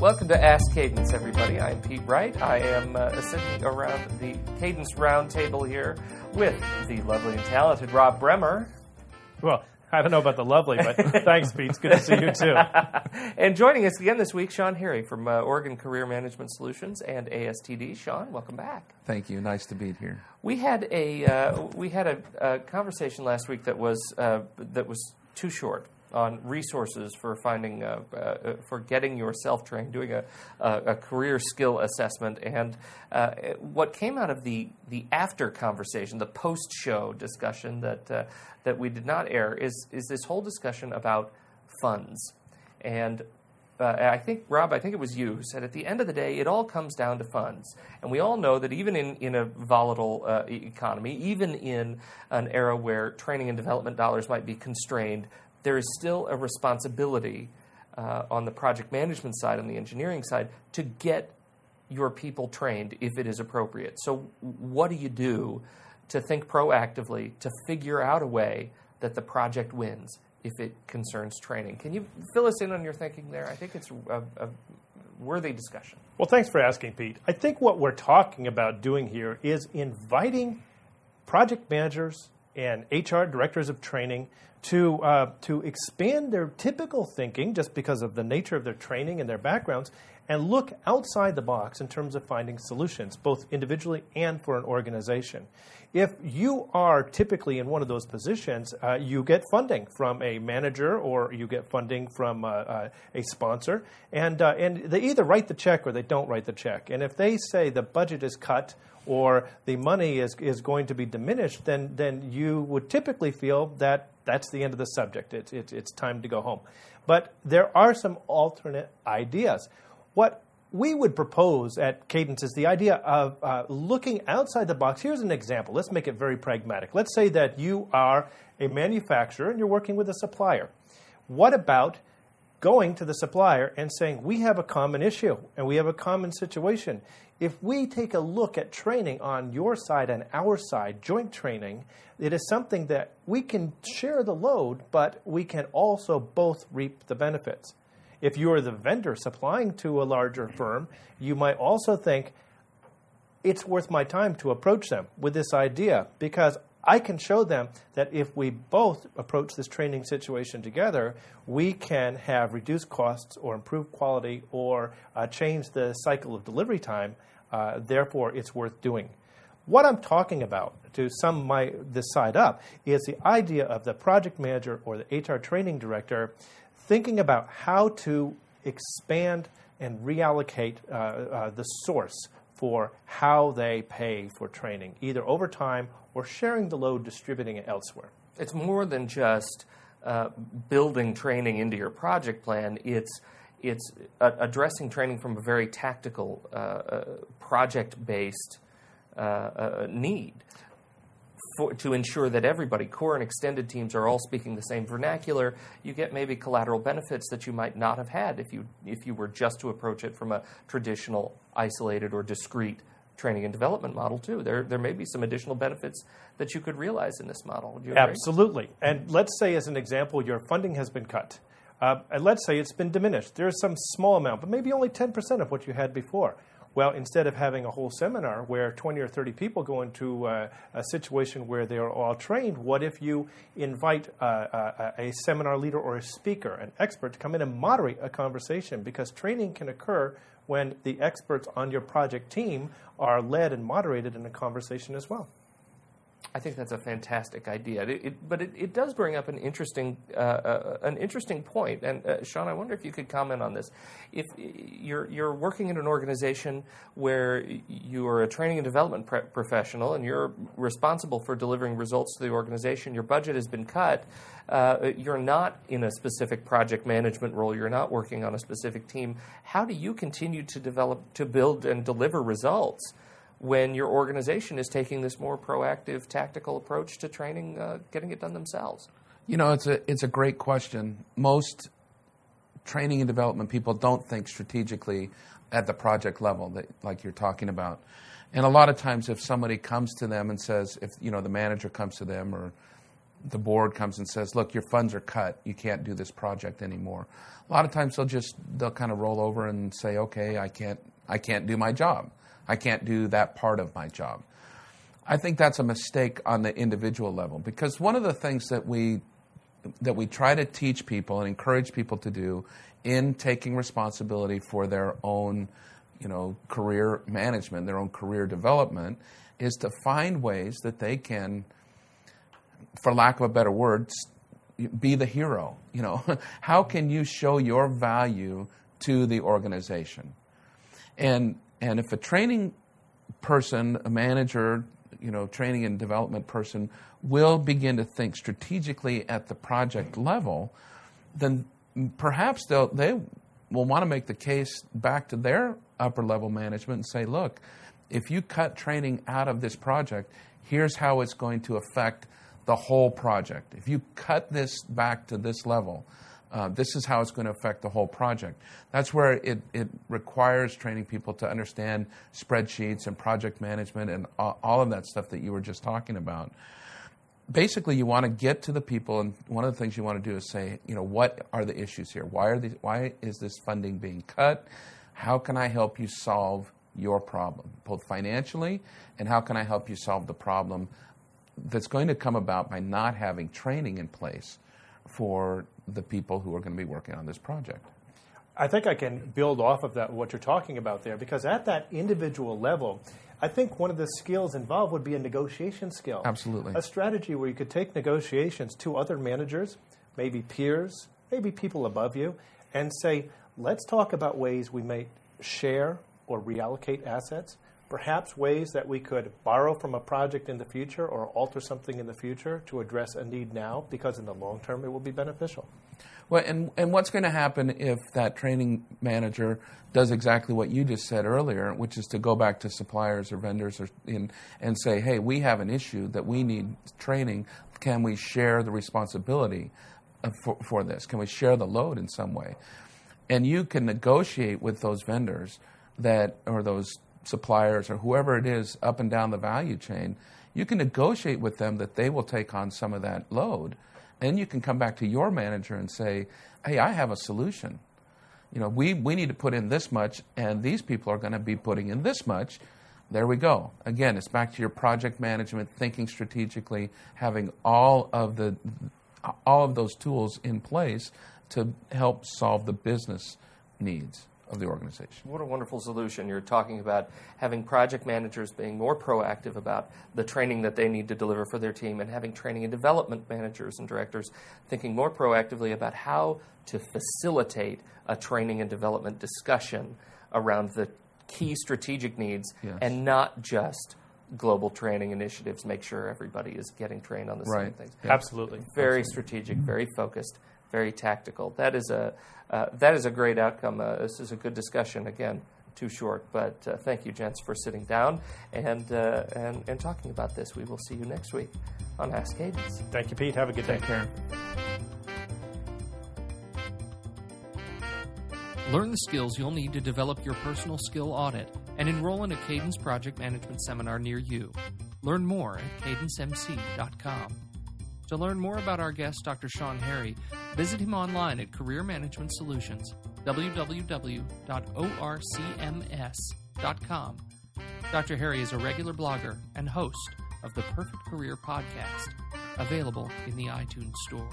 Welcome to Ask Cadence, everybody. I'm Pete Wright. I am uh, sitting around the Cadence roundtable here with the lovely and talented Rob Bremer. Well, I don't know about the lovely, but thanks, Pete. It's good to see you too. and joining us again this week, Sean Harry from uh, Oregon Career Management Solutions and ASTD. Sean, welcome back. Thank you. Nice to be here. We had a uh, we had a, a, conversation last week that was uh, that was too short on resources for finding uh, uh, for getting yourself trained, doing a, a, career skill assessment, and uh, what came out of the the after conversation, the post show discussion that uh, that we did not air, is is this whole discussion about funds, and. Uh, I think Rob, I think it was you who said at the end of the day, it all comes down to funds, and we all know that even in, in a volatile uh, economy, even in an era where training and development dollars might be constrained, there is still a responsibility uh, on the project management side, on the engineering side, to get your people trained if it is appropriate. So, what do you do to think proactively to figure out a way that the project wins if it concerns training? Can you fill us in on your thinking there? I think it's a, a worthy discussion. Well, thanks for asking, Pete. I think what we're talking about doing here is inviting project managers and HR directors of training to, uh, to expand their typical thinking just because of the nature of their training and their backgrounds and look outside the box in terms of finding solutions, both individually and for an organization. If you are typically in one of those positions, uh, you get funding from a manager or you get funding from uh, uh, a sponsor, and, uh, and they either write the check or they don't write the check. And if they say the budget is cut or the money is, is going to be diminished, then, then you would typically feel that that's the end of the subject. It's, it's, it's time to go home. But there are some alternate ideas. What we would propose at Cadence is the idea of uh, looking outside the box. Here's an example. Let's make it very pragmatic. Let's say that you are a manufacturer and you're working with a supplier. What about going to the supplier and saying, We have a common issue and we have a common situation. If we take a look at training on your side and our side, joint training, it is something that we can share the load, but we can also both reap the benefits. If you are the vendor supplying to a larger firm, you might also think, it's worth my time to approach them with this idea because I can show them that if we both approach this training situation together, we can have reduced costs or improve quality or uh, change the cycle of delivery time. Uh, therefore, it's worth doing. What I'm talking about, to sum my, this side up, is the idea of the project manager or the HR training director thinking about how to expand and reallocate uh, uh the source for how they pay for training, either over time or sharing the load, distributing it elsewhere. It's more than just uh, building training into your project plan. It's it's addressing training from a very tactical, uh, uh project-based uh, need. For, to ensure that everybody, core and extended teams, are all speaking the same vernacular, you get maybe collateral benefits that you might not have had if you if you were just to approach it from a traditional, isolated, or discrete training and development model too. There, there may be some additional benefits that you could realize in this model. Absolutely. And let's say, as an example, your funding has been cut. Uh, and let's say it's been diminished. There's some small amount, but maybe only 10% of what you had before. Well, instead of having a whole seminar where 20 or 30 people go into uh, a situation where they are all trained, what if you invite uh, uh, a, a seminar leader or a speaker, an expert, to come in and moderate a conversation? Because training can occur when the experts on your project team are led and moderated in a conversation as well. I think that's a fantastic idea, it, it, but it, it, does bring up an interesting uh, uh, an interesting point. And uh, Sean, I wonder if you could comment on this. If you're you're working in an organization where you are a training and development pre- professional and you're responsible for delivering results to the organization, your budget has been cut. Uh, you're not in a specific project management role. You're not working on a specific team. How do you continue to develop, to build, and deliver results? When your organization is taking this more proactive, tactical approach to training, uh, getting it done themselves? You know, it's a it's a great question. Most training and development people don't think strategically at the project level, that, like you're talking about. And a lot of times, if somebody comes to them and says, if you know the manager comes to them or the board comes and says, "Look, your funds are cut. You can't do this project anymore." A lot of times they'll just they'll kind of roll over and say, "Okay, I can't I can't do my job. I can't do that part of my job." I think that's a mistake on the individual level because one of the things that we that we try to teach people and encourage people to do in taking responsibility for their own, you know, career management, their own career development, is to find ways that they can, for lack of a better word, be the hero. You know, how can you show your value to the organization? And and if a training person, a manager, you know, training and development person will begin to think strategically at the project level, then perhaps they'll, they will want to make the case back to their upper level management and say, look, if you cut training out of this project, here's how it's going to affect the whole project. If you cut this back to this level, uh, this is how it's going to affect the whole project. That's where it, it requires training people to understand spreadsheets and project management and all, of that stuff that you were just talking about. Basically, you want to get to the people, and one of the things you want to do is say, you know, what are the issues here? Why are these, Why is this funding being cut? How can I help you solve your problem, both financially, and how can I help you solve the problem that's going to come about by not having training in place for the people who are going to be working on this project. I think I can build off of that, what you're talking about there, because at that individual level, I think one of the skills involved would be a negotiation skill. Absolutely. A strategy where you could take negotiations to other managers, maybe peers, maybe people above you, and say, let's talk about ways we may share or reallocate assets perhaps ways that we could borrow from a project in the future or alter something in the future to address a need now because in the long term it will be beneficial. Well, and, and what's going to happen if that training manager does exactly what you just said earlier, which is to go back to suppliers or vendors or in, and say, hey, we have an issue that we need training. Can we share the responsibility uh, for, for this? Can we share the load in some way? And you can negotiate with those vendors that or those suppliers or whoever it is up and down the value chain, you can negotiate with them that they will take on some of that load. And you can come back to your manager and say, hey, I have a solution. You know, we, we need to put in this much, and these people are going to be putting in this much. There we go. Again, it's back to your project management, thinking strategically, having all of the all of those tools in place to help solve the business needs of the organization. What a wonderful solution. You're talking about having project managers being more proactive about the training that they need to deliver for their team and having training and development managers and directors thinking more proactively about how to facilitate a training and development discussion around the key strategic needs yes. and not just global training initiatives make sure everybody is getting trained on the right. same things. Absolutely. Very Absolutely. strategic, very focused very tactical. That is a uh, that is a great outcome. Uh, this is a good discussion. Again, too short, but uh, thank you, gents, for sitting down and, uh, and and talking about this. We will see you next week on Ask Cadence. Thank you, Pete. Have a good Take day. care. Learn the skills you'll need to develop your personal skill audit and enroll in a Cadence project management seminar near you. Learn more at cadencemc.com. To learn more about our guest, Dr. Sean Harry, visit him online at Career Management Solutions, www.orcms.com. Dr. Harry is a regular blogger and host of the Perfect Career Podcast, available in the iTunes Store.